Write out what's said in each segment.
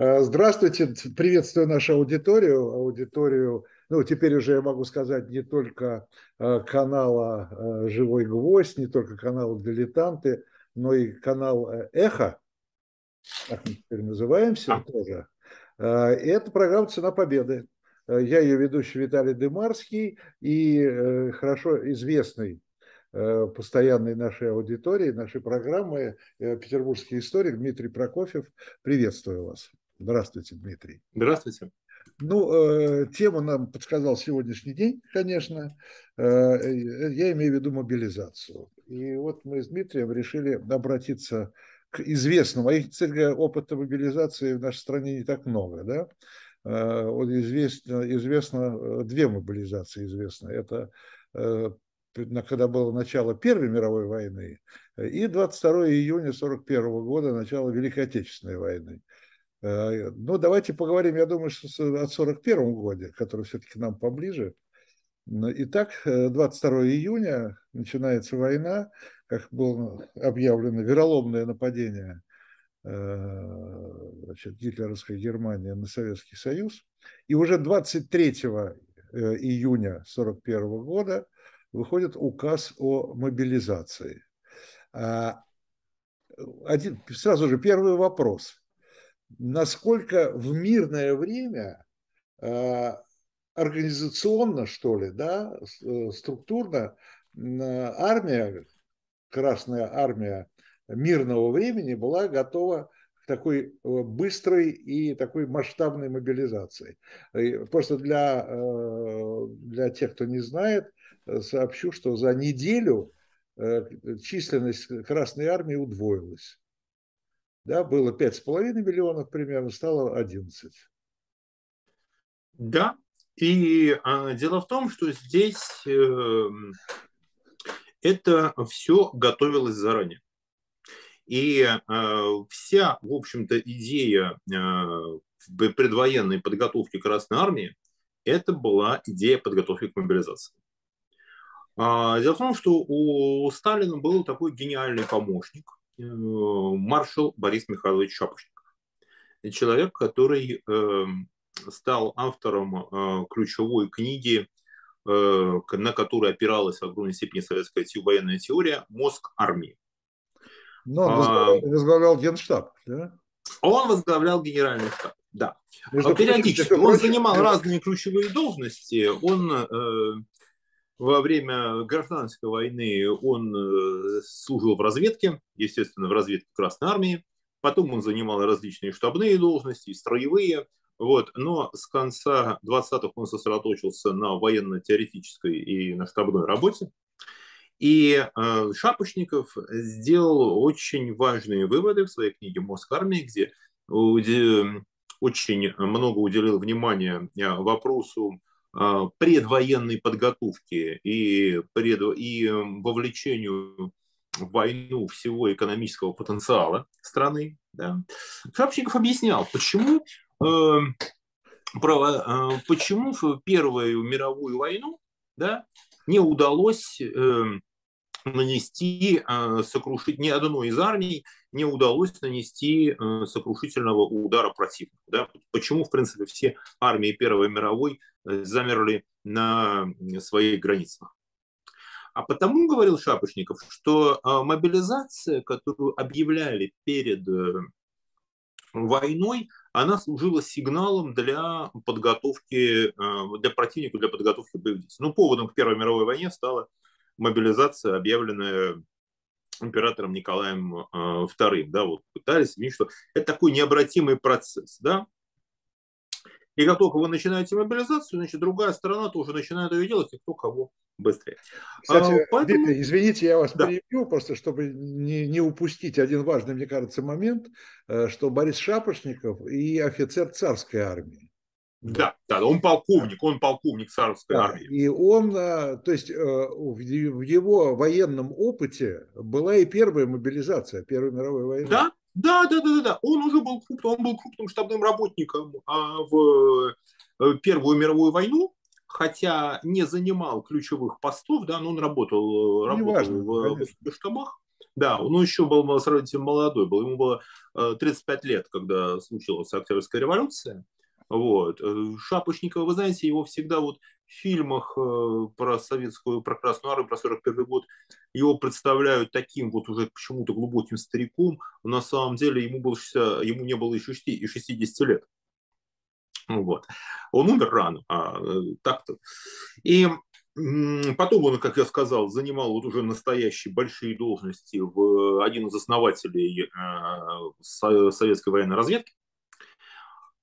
Э, здравствуйте, приветствую нашу аудиторию, аудиторию, ну, теперь уже я могу сказать не только э, канала э, «Живой гвоздь», не только канала «Дилетанты», но и канал «Эхо», так мы теперь называемся а. тоже. И это программа «Цена победы». Я ее ведущий Виталий Дымарский и хорошо известный постоянной нашей аудитории, нашей программы петербургский историк Дмитрий Прокофьев. Приветствую вас. Здравствуйте, Дмитрий. Здравствуйте. Ну, э, тему нам подсказал сегодняшний день, конечно. Э, я имею в виду мобилизацию. И вот мы с Дмитрием решили обратиться к известному. А их, кстати говоря, опыта мобилизации в нашей стране не так много, да? Э, вот известно, известно две мобилизации известно. Это э, когда было начало Первой мировой войны и 22 июня 1941 года, начало Великой Отечественной войны. Э, ну, давайте поговорим, я думаю, что о 41 годе, который все-таки нам поближе. Итак, 22 э, июня начинается война, как было объявлено, вероломное нападение э, значит, гитлеровской Германии на Советский Союз. И уже 23 июня 1941 года выходит указ о мобилизации. А, один, сразу же первый вопрос насколько в мирное время э, организационно, что ли, да, э, структурно армия, Красная армия мирного времени была готова к такой э, быстрой и такой масштабной мобилизации. Просто для, для тех, кто не знает, сообщу, что за неделю численность Красной армии удвоилась да, было 5,5 миллионов примерно, стало 11. Да, и а, дело в том, что здесь э, это все готовилось заранее. И э, вся, в общем-то, идея э, предвоенной подготовки Красной Армии, это была идея подготовки к мобилизации. А, дело в том, что у Сталина был такой гениальный помощник, маршал Борис Михайлович Шапошников. Человек, который эм, стал автором э, ключевой книги, э, на которой опиралась в огромной степени советская военная теория «Мозг армии». Но он возглавлял, а, возглавлял генштаб, да? Он возглавлял генеральный штаб, да. Между Периодически он занимал разные ключевые должности. Он во время гражданской войны он э, служил в разведке, естественно, в разведке Красной Армии. Потом он занимал различные штабные должности, строевые. Вот. Но с конца 20-х он сосредоточился на военно-теоретической и на штабной работе. И э, Шапошников сделал очень важные выводы в своей книге «Мозг армии», где очень много уделил внимания э, вопросу предвоенной подготовки и, пред, и вовлечению в войну всего экономического потенциала страны. Да. Шапчиков объяснял, почему, э, про, э, почему в Первую мировую войну да, не удалось э, нанести э, сокрушить ни одной из армий не удалось нанести э, сокрушительного удара противнику. Да? Почему, в принципе, все армии Первой мировой э, замерли на своих границах? А потому, говорил Шапошников, что мобилизация, которую объявляли перед войной, она служила сигналом для подготовки, для противника, для подготовки боевых действий. Ну, поводом к Первой мировой войне стала мобилизация, объявленная императором Николаем II, э, да, вот пытались объяснить, что это такой необратимый процесс, да, и как только вы начинаете мобилизацию, значит, другая сторона тоже начинает ее делать, и кто кого быстрее. Кстати, а, поэтому... Дмитрий, извините, я вас да. перебью, просто чтобы не, не упустить один важный, мне кажется, момент, э, что Борис Шапошников и офицер царской армии. Да, да, он полковник, он полковник царской да, армии. И он, а, то есть э, в его военном опыте была и первая мобилизация Первой мировой войны. Да, да, да, да, да, Он уже был крупным, он был крупным штабным работником а, в э, Первую мировую войну, хотя не занимал ключевых постов, да, но он работал, э, работал важно, в, в штабах. Да, он еще был сравнительно молодой, был, ему было 35 э, молодой был, ему было 35 лет, когда случилась Октябрьская революция. Вот. Шапошникова, вы знаете, его всегда вот в фильмах про советскую, про Красную Армию, про 41 год, его представляют таким вот уже почему-то глубоким стариком. На самом деле ему, был 60, ему не было еще и 60 лет. Вот. Он умер рано, а так-то. И Потом он, как я сказал, занимал вот уже настоящие большие должности в один из основателей э, советской военной разведки,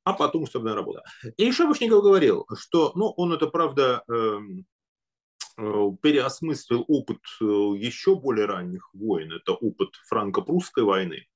а потом штабная работа. И Шапошников говорил, что, ну, он это, правда, эм, э, переосмыслил опыт э, еще более ранних войн, это опыт франко-прусской войны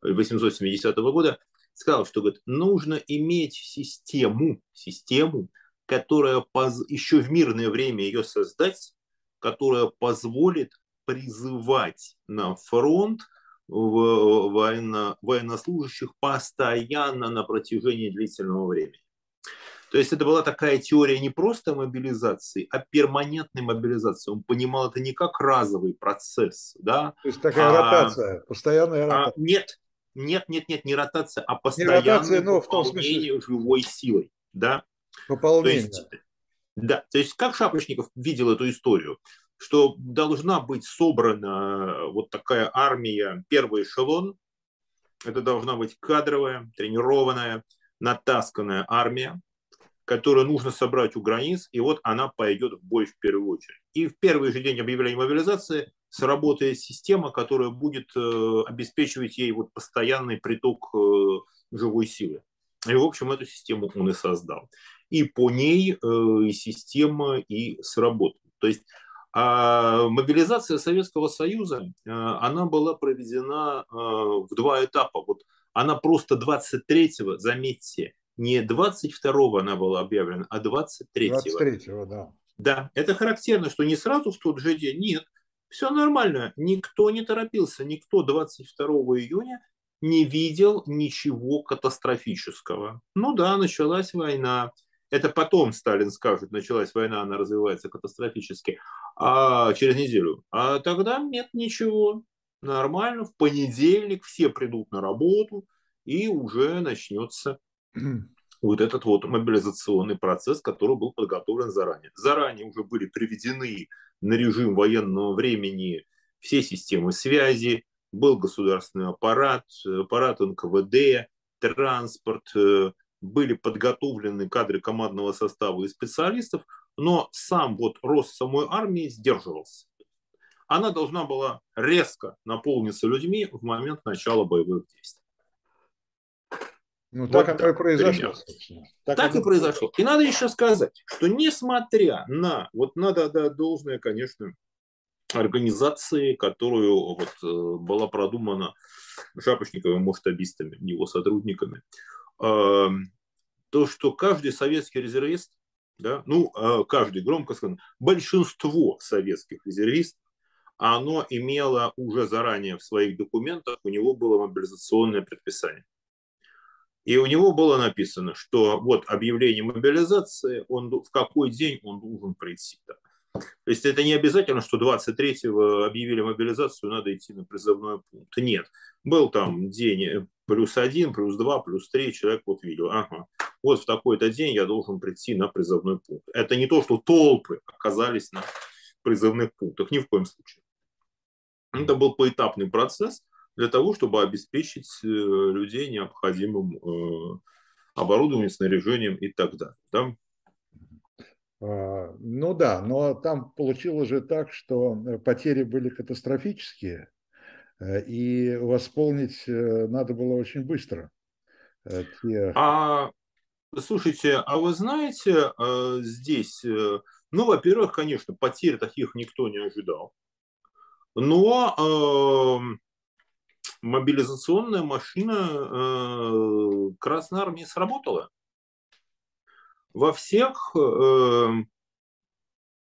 870 года, сказал, что говорит, нужно иметь систему, систему, которая поз... еще в мирное время ее создать, которая позволит призывать на фронт военно... военнослужащих постоянно на протяжении длительного времени. То есть это была такая теория не просто мобилизации, а перманентной мобилизации. Он понимал это не как разовый процесс. Да? То есть такая а, ротация, постоянная а, ротация. А, нет, нет, нет, нет, не ротация, а постоянное не ротация, но в том смысле... живой силой. Да? Пополнение. То есть, да, то есть как Шапошников видел эту историю, что должна быть собрана вот такая армия, первый эшелон, это должна быть кадровая, тренированная, натасканная армия, которую нужно собрать у границ, и вот она пойдет в бой в первую очередь. И в первый же день объявления мобилизации сработает система, которая будет э, обеспечивать ей вот постоянный приток э, живой силы. И, в общем, эту систему он и создал и по ней э, система и сработала. То есть а мобилизация Советского Союза, э, она была проведена э, в два этапа. Вот она просто 23-го, заметьте, не 22-го она была объявлена, а 23-го. 23-го, да. Да, это характерно, что не сразу в тот же день, нет, все нормально, никто не торопился, никто 22 июня не видел ничего катастрофического. Ну да, началась война, это потом Сталин скажет, началась война, она развивается катастрофически, а через неделю. А тогда нет ничего, нормально, в понедельник все придут на работу, и уже начнется вот этот вот мобилизационный процесс, который был подготовлен заранее. Заранее уже были приведены на режим военного времени все системы связи, был государственный аппарат, аппарат НКВД, транспорт, э, были подготовлены кадры командного состава и специалистов, но сам вот рост самой армии сдерживался. Она должна была резко наполниться людьми в момент начала боевых действий. Ну, вот так оно и произошло. Так, так и произошло. И надо еще сказать, что несмотря на, вот надо отдать должное, конечно, организации, которую вот, э, была продумана Шапошниковым масштабистами, его сотрудниками, то, что каждый советский резервист, да, ну, а, каждый, громко сказано, большинство советских резервистов, оно имело уже заранее в своих документах, у него было мобилизационное предписание. И у него было написано, что вот объявление мобилизации, он, в какой день он должен прийти. Да. То есть это не обязательно, что 23-го объявили мобилизацию, надо идти на призывной пункт. Нет. Был там день э, плюс один, плюс два, плюс три, человек вот видел, ага, вот в такой-то день я должен прийти на призывной пункт. Это не то, что толпы оказались на призывных пунктах, ни в коем случае. Это был поэтапный процесс для того, чтобы обеспечить э, людей необходимым э, оборудованием, снаряжением и так далее. Да? А, ну да, но там получилось же так, что э, потери были катастрофические, э, и восполнить э, надо было очень быстро. Те... А, слушайте, а вы знаете, здесь, ну, во-первых, конечно, потерь таких никто не ожидал, но э, мобилизационная машина Красной Армии сработала во всех э,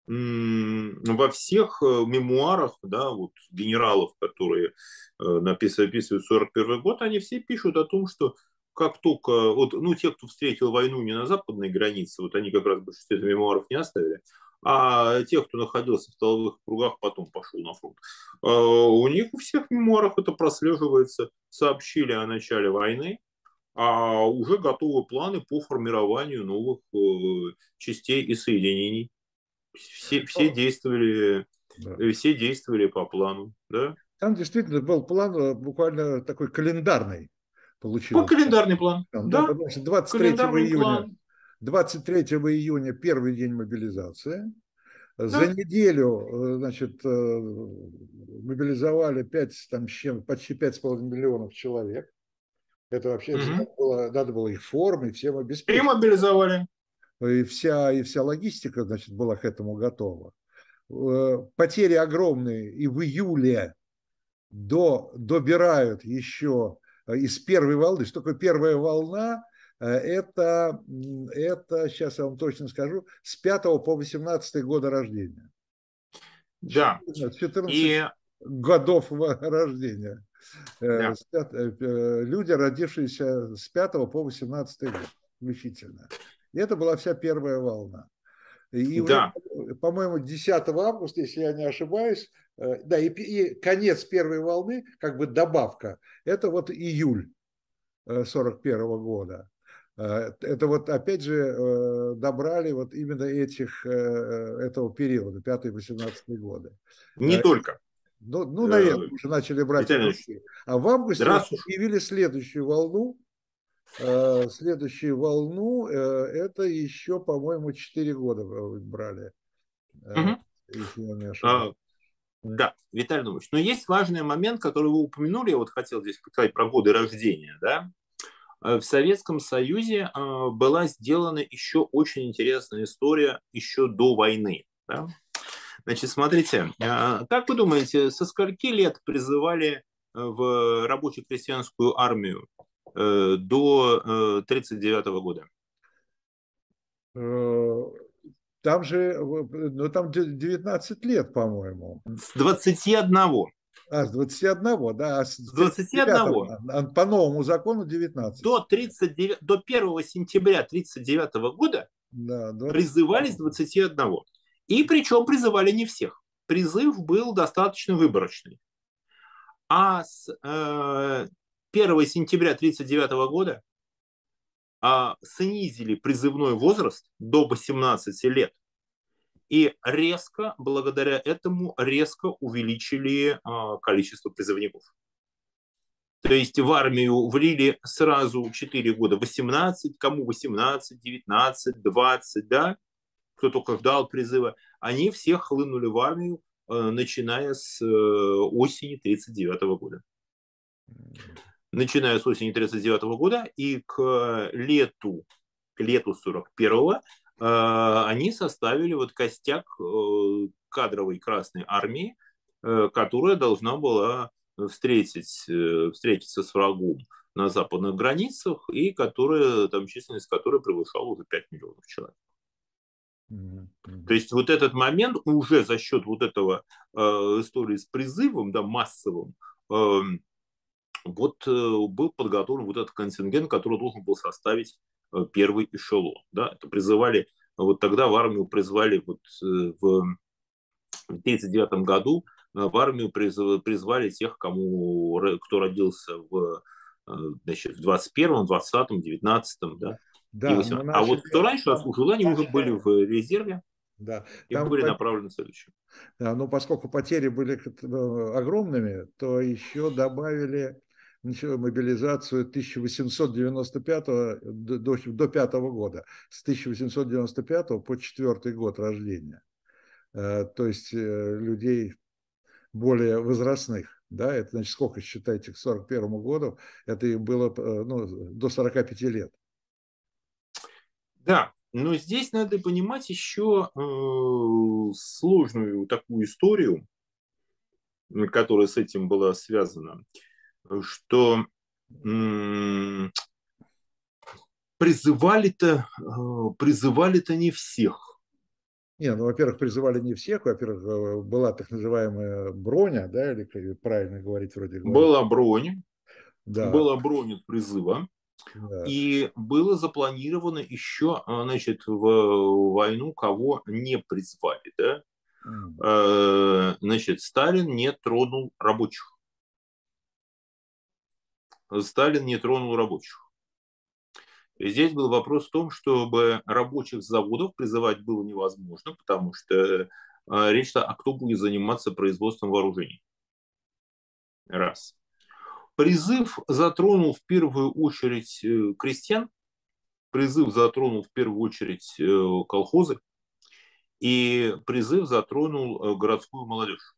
во всех э, мемуарах да, вот, генералов, которые э, написывают, описывают 41 год, они все пишут о том, что как только, вот, ну, те, кто встретил войну не на западной границе, вот они как раз большинство мемуаров не оставили, а тех, кто находился в тыловых кругах, потом пошел на фронт. А, у них у всех мемуарах это прослеживается. Сообщили о начале войны, а уже готовы планы по формированию новых э, частей и соединений. Все, все действовали, да. все действовали по плану, да? Там действительно был план э, буквально такой календарный получился. По календарный план. Там, да, да? 23 июня, план. 23 июня первый день мобилизации. Да. За неделю, э, значит, э, мобилизовали 5, там, почти 5,5 миллионов человек. Это вообще угу. надо, было, надо было их формы, всем обеспечить. И мобилизовали. И вся, и вся логистика, значит, была к этому готова. Э, потери огромные. И в июле до, добирают еще из первой волны. Что такое первая волна? Э, это, это, сейчас я вам точно скажу, с 5 по 18 года рождения. Да. 14 и... годов рождения. Э, да. Э, люди, родившиеся с 5 по 18 год включительно. И это была вся первая волна. И, да. по-моему, 10 августа, если я не ошибаюсь, да, и, и конец первой волны, как бы добавка, это вот июль 41 года. Э, это вот опять же э, добрали вот именно этих, э, этого периода, 5-18 годы. Не только. Ну, ну наверное, уже начали брать. А в августе объявили следующую волну. Следующую волну, это еще, по-моему, 4 года брали. Угу. Если я не ошибаюсь. Да, Виталий Иванович, но есть важный момент, который вы упомянули, я вот хотел здесь сказать про годы рождения, да, Э, в Советском Союзе э, была сделана еще очень интересная история еще до войны. Да? Значит, смотрите, э, как вы думаете, со скольки лет призывали в рабочую крестьянскую армию до 1939 года? Там же, ну там 19 лет, по-моему. С 21. А, с 21, да. А с 21. По новому закону 19. До, 39, до 1 сентября 1939 года да, 20... призывали с 21. И причем призывали не всех. Призыв был достаточно выборочный. А с э, 1 сентября 1939 года э, снизили призывной возраст до 18 лет и резко, благодаря этому, резко увеличили а, количество призывников. То есть в армию влили сразу 4 года, 18, кому 18, 19, 20, да, кто только ждал призыва, они все хлынули в армию, а, начиная с э, осени 1939 года. Начиная с осени 1939 года и к лету, к лету 41 Э, они составили вот костяк э, кадровой Красной Армии, э, которая должна была встретить, встретиться с врагом на западных границах и которая, там численность которой превышала уже 5 миллионов человек. То есть вот этот момент уже за счет вот этого э, истории с призывом, да, массовым, э, вот э, был подготовлен вот этот контингент, который должен был составить Э, первый эшелон. Да? Это призывали, вот тогда в армию призвали вот э, в 1939 году э, в армию призвали тех, кому, кто родился в, значит, в 21, 20, 19, да, да начали... А вот кто раньше отслужил, они уже были в резерве, да. И Там были направлены в следующее. Да, но поскольку потери были огромными, то еще добавили начала мобилизацию 1895 до, до, до 5 года, с 1895 по 4 год рождения. Э, то есть э, людей более возрастных. Да, это значит, сколько считайте к 41 году, это им было э, ну, до 45 лет. Да, но здесь надо понимать еще э, сложную такую историю, которая с этим была связана что призывали-то э, призывали-то не всех. Не, ну, во-первых, призывали не всех. Во-первых, э, была так называемая броня, да, или правильно говорить вроде. Была броня. Да. Была бронь от призыва. Да. И было запланировано еще, значит, в войну кого не призвали, да? Mm. Значит, Сталин не тронул рабочих. Сталин не тронул рабочих. Здесь был вопрос в том, чтобы рабочих заводов призывать было невозможно, потому что а, речь-то, а кто будет заниматься производством вооружений? Раз. Призыв затронул в первую очередь э, крестьян, призыв затронул в первую очередь э, колхозы, и призыв затронул э, городскую молодежь.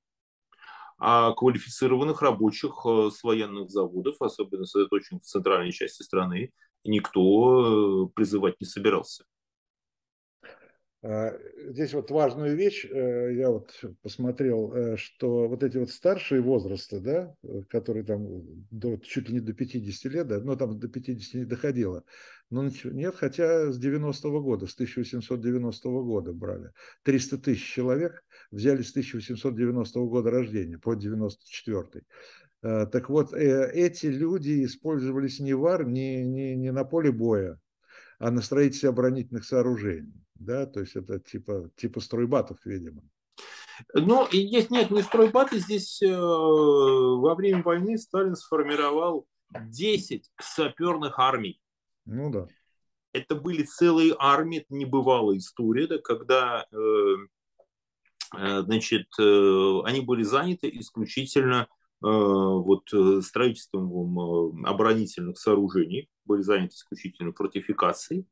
А квалифицированных рабочих с военных заводов, особенно сосредоточенных в центральной части страны, никто призывать не собирался. А, здесь вот важную вещь, э, я вот посмотрел, э, что вот эти вот старшие возрасты, да, которые там до, чуть ли не до 50 лет, да, но там до 50 не доходило, но нет, хотя с 90-го года, с 1890 года брали. 300 тысяч человек взяли с 1890 года рождения по 94 э, Так вот, эти люди использовались не в армии, не, не, не на поле боя, а на строительстве оборонительных сооружений. Да, то есть это типа, типа стройбатов, видимо. Ну, и есть, нет, не стройбаты. Здесь э, во время войны Сталин сформировал 10 саперных армий. Ну да. Это были целые армии, это небывалая история, да, когда э, э, значит, э, они были заняты исключительно вот, э, строительством оборонительных сооружений, были заняты исключительно фортификацией.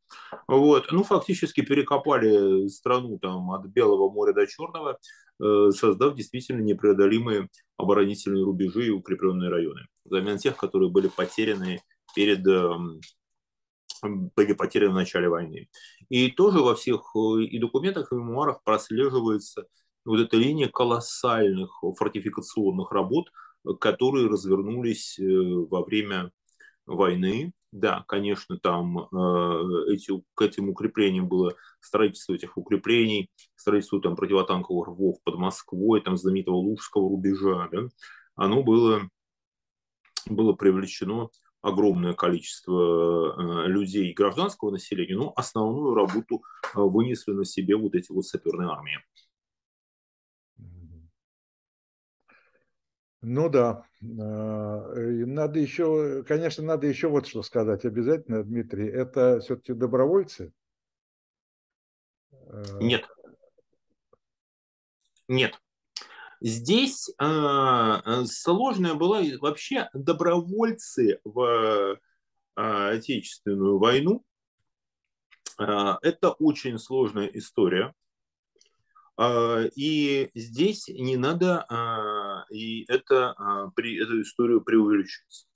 Вот. Ну, фактически перекопали страну там, от Белого моря до Черного, э, создав действительно непреодолимые оборонительные рубежи и укрепленные районы, взамен тех, которые были потеряны перед эм, были потеряны в начале войны. И тоже во всех и документах, и мемуарах прослеживается вот эта линия колоссальных фортификационных работ, которые развернулись э, во время войны. Да, конечно, там э, эти, к этим укреплениям было строительство этих укреплений, строительство там противотанковых рвов под Москвой, там знаменитого Лужского рубежа, да, оно было, было привлечено огромное количество э, людей гражданского населения, но основную работу вынесли на себе вот эти вот саперные армии. Ну да, а, надо еще, конечно, надо еще вот что сказать обязательно, Дмитрий, это все-таки добровольцы? А, Нет. Нет. Здесь э, сложная была вообще добровольцы в э, Отечественную войну. Э, это очень сложная история. А, и здесь не надо а, и это, а, при, эту историю преувеличивать.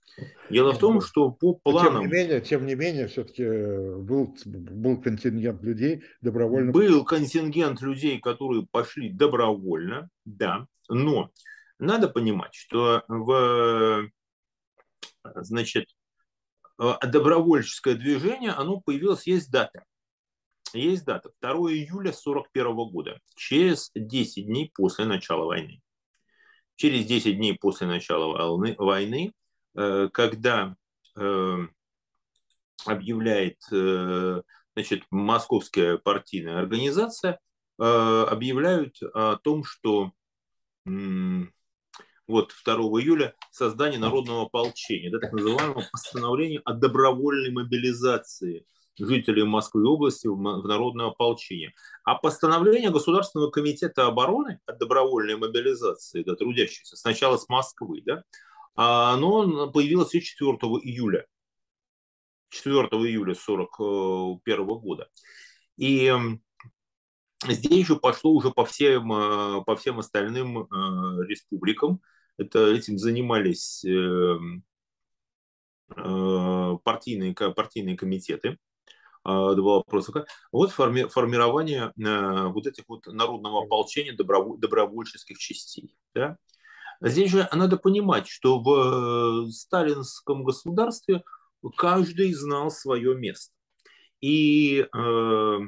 Дело в том, что по планам... Тем не менее, тем не менее все-таки э, был, был контингент людей добровольно... Был контингент людей, которые пошли добровольно, да, но надо понимать, что в, значит, добровольческое движение, оно появилось, есть дата есть дата 2 июля 1941 года, через 10 дней после начала войны. Через 10 дней после начала войны, э, когда э, объявляет э, значит, московская партийная организация, объявляют о том, что вот 2 июля создание народного ополчения, да, так называемого постановление о добровольной мобилизации – жителей Москвы и области в народное ополчение. А постановление Государственного комитета обороны о добровольной мобилизации да, трудящихся, сначала с Москвы, да, а оно появилось 4 июля. 4 июля 1941 года. И здесь же пошло уже по всем, э, по всем остальным э, республикам. Это, этим занимались э, партийные, партийные комитеты. А, два вопроса. Вот форми, формирование э, вот этих вот народного ополчения доброволь, добровольческих частей. Да? Здесь же надо понимать, что в э, сталинском государстве каждый знал свое место. И э,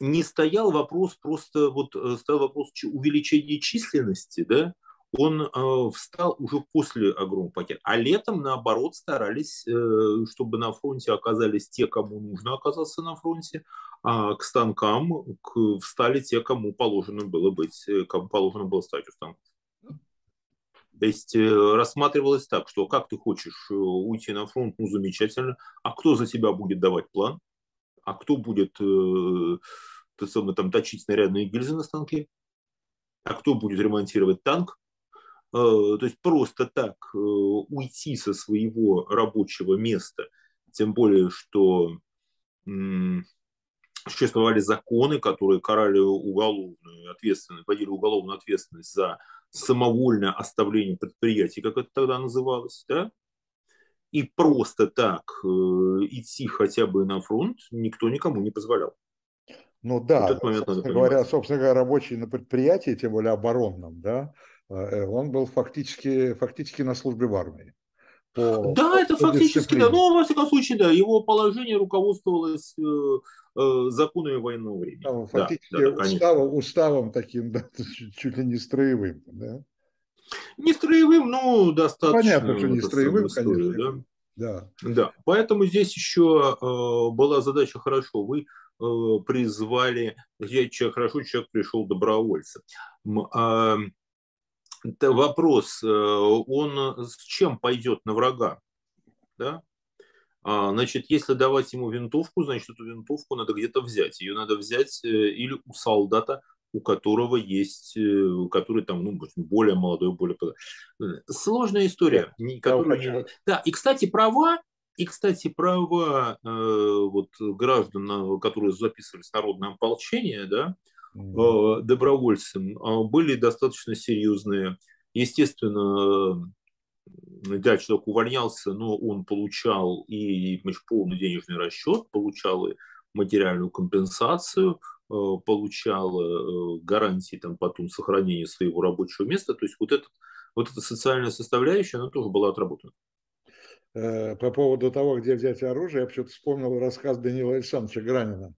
не стоял вопрос просто, вот э, стоял вопрос увеличения численности, да, он э, встал уже после огромного пакета. А летом, наоборот, старались, э, чтобы на фронте оказались те, кому нужно оказаться на фронте, а к станкам к, встали те, кому положено было быть, э, кому положено было стать у станков. То есть рассматривалось так, что как ты хочешь уйти на фронт, ну замечательно, а кто за тебя будет давать план, а кто будет самое, там, точить снарядные гильзы на станке, а кто будет ремонтировать танк, то есть просто так э, уйти со своего рабочего места, тем более, что существовали законы, которые карали уголовную ответственность, вводили уголовную ответственность за самовольное оставление предприятий, как это тогда называлось, да? И просто так э, идти хотя бы на фронт никто никому не позволял. Ну да, вот собственно говоря, собственно говоря, рабочие на предприятии, тем более оборонном, да, Э, он был фактически, фактически на службе в армии. По, да, по, это по фактически, да. Но, во всяком случае, да, его положение руководствовалось э, э, законами военного времени. Там, фактически да, да, уставом, уставом таким, да, чуть ли не строевым, да? Не строевым, но достаточно. Понятно, что не строевым, историю, конечно. Да? Да. да. Поэтому здесь еще э, была задача хорошо. Вы э, призвали, я, хорошо, человек пришел добровольцем. Э, вопрос, э, он с чем пойдет на врага? Да? А, значит, если давать ему винтовку, значит, эту винтовку надо где-то взять. Ее надо взять э, или у солдата, у которого есть, э, который там, ну, более молодой, более... Сложная история. Которую не... Да, и, кстати, права, и, кстати, права э, вот, граждан, которые записывались в народное ополчение, да, Э, добровольцем а были достаточно серьезные. Естественно, да, человек увольнялся, но он получал и полный денежный расчет, получал и материальную компенсацию, э, получал э, гарантии там, потом сохранения своего рабочего места. То есть вот, этот, вот эта социальная составляющая, она тоже была отработана. По поводу того, где взять оружие, я почему-то вспомнил рассказ Данила Александровича Гранина Э,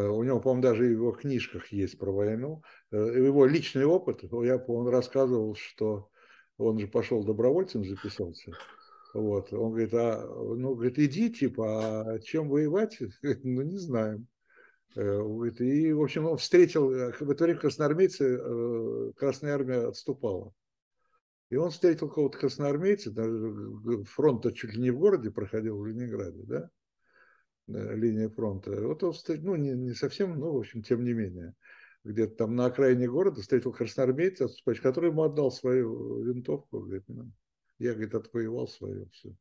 у него, по-моему, даже в его книжках есть про войну. Э, его личный опыт, я, он рассказывал, что он же пошел добровольцем, записался. Вот. Он говорит, а, ну, говорит, иди, типа, а чем воевать? ну, не знаем. Э, и, в общем, он встретил, в это время красноармейцы, Красная Армия отступала. И он встретил какого-то красноармейца, фронт чуть ли не в городе проходил, в Ленинграде, да? Э, линия фронта. Вот он, ну, не, не совсем, но, в общем, тем не менее, где-то там на окраине города встретил красноармейца, который ему отдал свою винтовку. Говорит, ну, я, говорит, отвоевал свое все.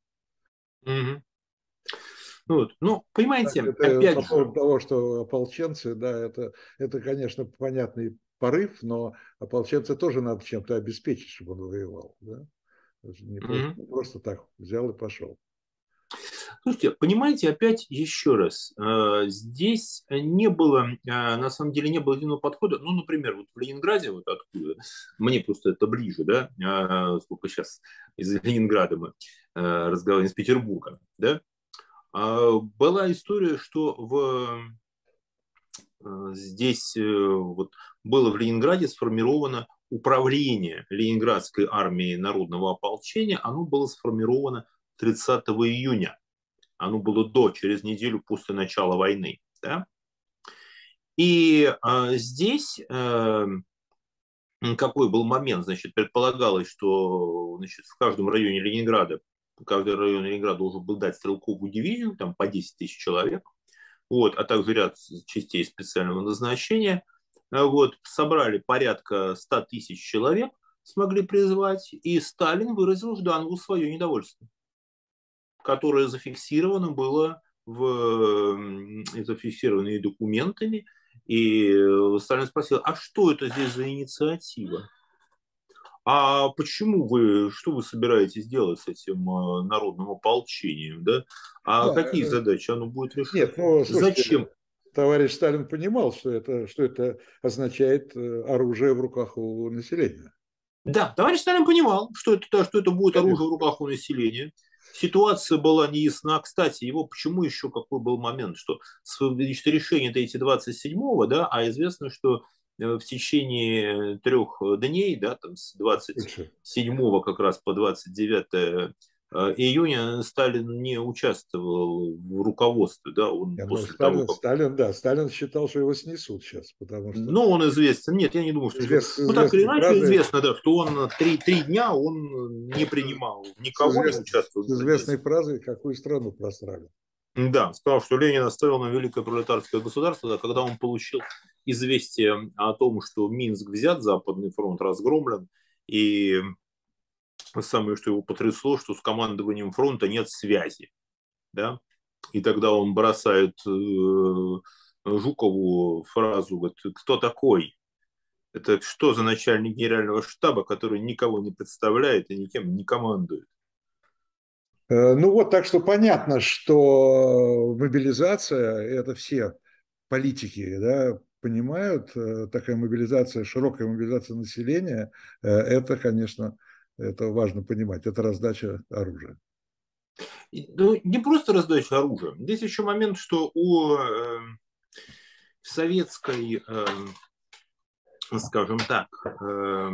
Угу. Вот. Ну, понимаете, это, опять по же... поводу того, что ополченцы, да, это, это, конечно, понятный порыв, но ополченца тоже надо чем-то обеспечить, чтобы он воевал. Да? Не, mm просто, просто так взял и пошел. Слушайте, понимаете, опять еще раз, э, здесь не было, э, на самом деле не было единого подхода. Ну, например, вот в Ленинграде, вот откуда, мне просто это ближе, да, э, сколько сейчас из Ленинграда мы разговариваем, из Петербурга, да, а была история, что в здесь вот было в Ленинграде сформировано управление Ленинградской армии народного ополчения, оно было сформировано 30 июня оно было до, через неделю после начала войны. Да? И э, здесь э, какой был момент? Значит, предполагалось, что значит, в каждом районе Ленинграда, каждый район Ленинграда должен был дать стрелковую дивизию, там по 10 тысяч человек, вот, а также ряд частей специального назначения. Вот, собрали порядка 100 тысяч человек, смогли призвать, и Сталин выразил Жданову свое недовольство которое зафиксировано было в, зафиксировано и документами. И э, Сталин спросил, а что это здесь за инициатива? А почему вы, что вы собираетесь делать с этим э, народным ополчением, да? А да, какие э, задачи оно будет решать? Нет, ну, слушайте, Зачем? Товарищ Сталин понимал, что это, что это означает оружие в руках у населения. Да, товарищ Сталин понимал, что это, что это будет Конечно. оружие в руках у населения ситуация была неясна. Кстати, его почему еще какой был момент, что значит, решение это эти 27-го, да, а известно, что в течение трех дней, да, там с 27 как раз по 29 Э, июня Сталин не участвовал в руководстве, да, он я после Сталин, того, как... Сталин, да, Сталин считал, что его снесут сейчас, потому что... Ну, он известен, нет, я не думаю, что... Извест, ну, так или иначе фразы... известно, да, что он три, три дня он не принимал, никого извест... не участвовал. С известной фразой, какую страну просрали. Да, сказал, что Ленин оставил на великое пролетарское государство, да, когда он получил известие о том, что Минск взят, Западный фронт разгромлен, и самое, что его потрясло, что с командованием фронта нет связи. Да? И тогда он бросает э, Жукову фразу, вот, кто такой? Это что за начальник генерального штаба, который никого не представляет и никем не командует? Э, ну вот, так что понятно, что мобилизация, это все политики да, понимают, э, такая мобилизация, широкая мобилизация населения, это, конечно, это важно понимать. Это раздача оружия. Ну, не просто раздача оружия. Здесь еще момент, что у э, советской, э, скажем так, э,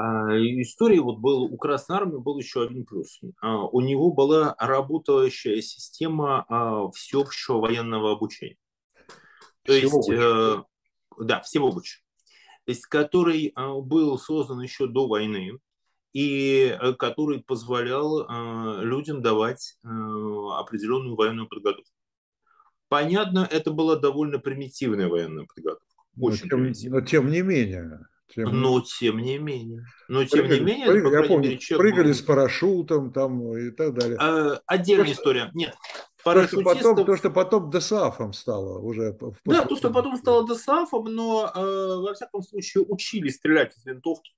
а, истории вот был у Красной Армии был еще один плюс. А, у него была работающая система а, всеобщего военного обучения. То всего есть, э, да, всего обучения. То есть, который был создан еще до войны и э, который позволял э, людям давать э, определенную военную подготовку. Понятно, это была довольно примитивная военная подготовка. Очень но, тем, но тем не менее. Тем... Но тем не менее. Но тем прыгали, не менее, прыгали, я помню, мере, прыгали с парашютом там и так далее. А, отдельная то, история. Нет. То что, потом, то, что потом ДСАФом стало уже. Да, то, что потом стало ДСАФом, но э, во всяком случае учили стрелять из винтовки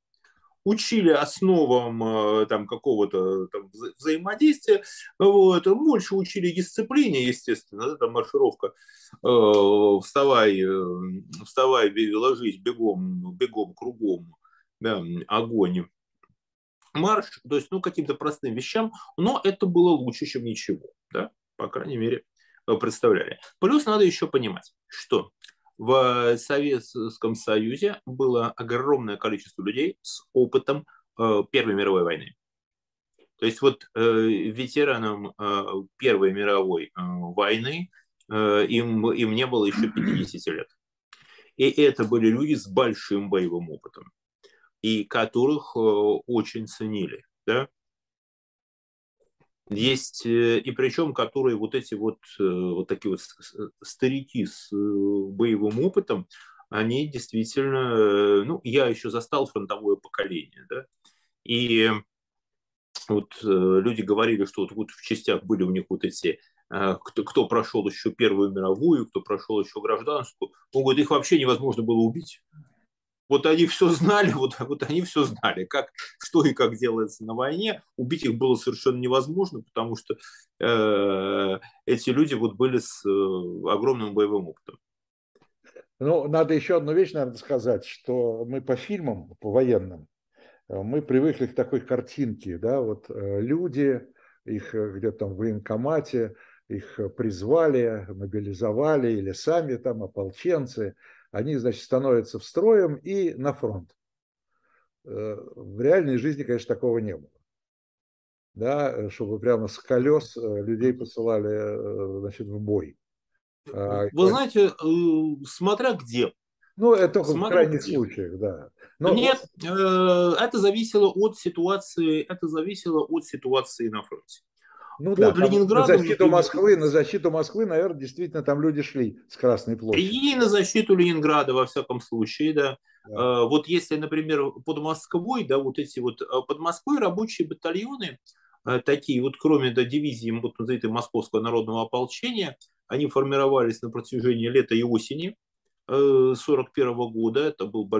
учили основам э, там, какого-то там, вза- взаимодействия, вот, больше учили дисциплине, естественно, да, там маршировка, э, вставай, э, вставай, ложись бегом, бегом, кругом, да, огонь, марш, то есть, ну, каким-то простым вещам, но это было лучше, чем ничего, да, по крайней мере, э, представляли. Плюс надо еще понимать, что в Советском Союзе было огромное количество людей с опытом э, Первой мировой войны. То есть вот э, ветеранам э, Первой мировой войны им, им не было еще 50 лет. И это были люди с большим боевым опытом, и которых очень ценили. Да? Есть, э, и причем, которые вот эти вот, э, вот такие вот старики с э, боевым опытом, они действительно, ну, я еще застал фронтовое поколение, да, и вот люди говорили, что вот, вот в частях были у них вот эти, кто, кто прошел еще Первую мировую, кто прошел еще гражданскую, он их вообще невозможно было убить вот они все знали, вот, вот они все знали, как, что и как делается на войне. Убить их было совершенно невозможно, потому что э, эти люди вот были с э, огромным боевым опытом. Ну, надо еще одну вещь, наверное, сказать, что мы по фильмам, по военным, э, мы привыкли к такой картинке, да, вот э, люди, их э, где-то там в военкомате, их призвали, мобилизовали или сами там ополченцы – они, значит, становятся в строем и на фронт. Э, в реальной жизни, конечно, такого не было. Да, чтобы прямо с колес э, людей посылали э, значит, в бой. А, Вы знаете, смотря где. Ну, это в крайних где. случаях, да. Но Нет, это зависело от ситуации, это зависело от ситуации на фронте. Ну, под да, Ленинградом. На защиту Москвы, на защиту Москвы, наверное, действительно там люди шли с Красной площади. И на защиту Ленинграда, во всяком случае, да. да. А, вот если, например, под Москвой, да, вот эти вот, а, под Москвой рабочие батальоны, а, такие вот, кроме да, дивизии вот, этой Московского народного ополчения, они формировались на протяжении лета и осени 1941 года. Это был большой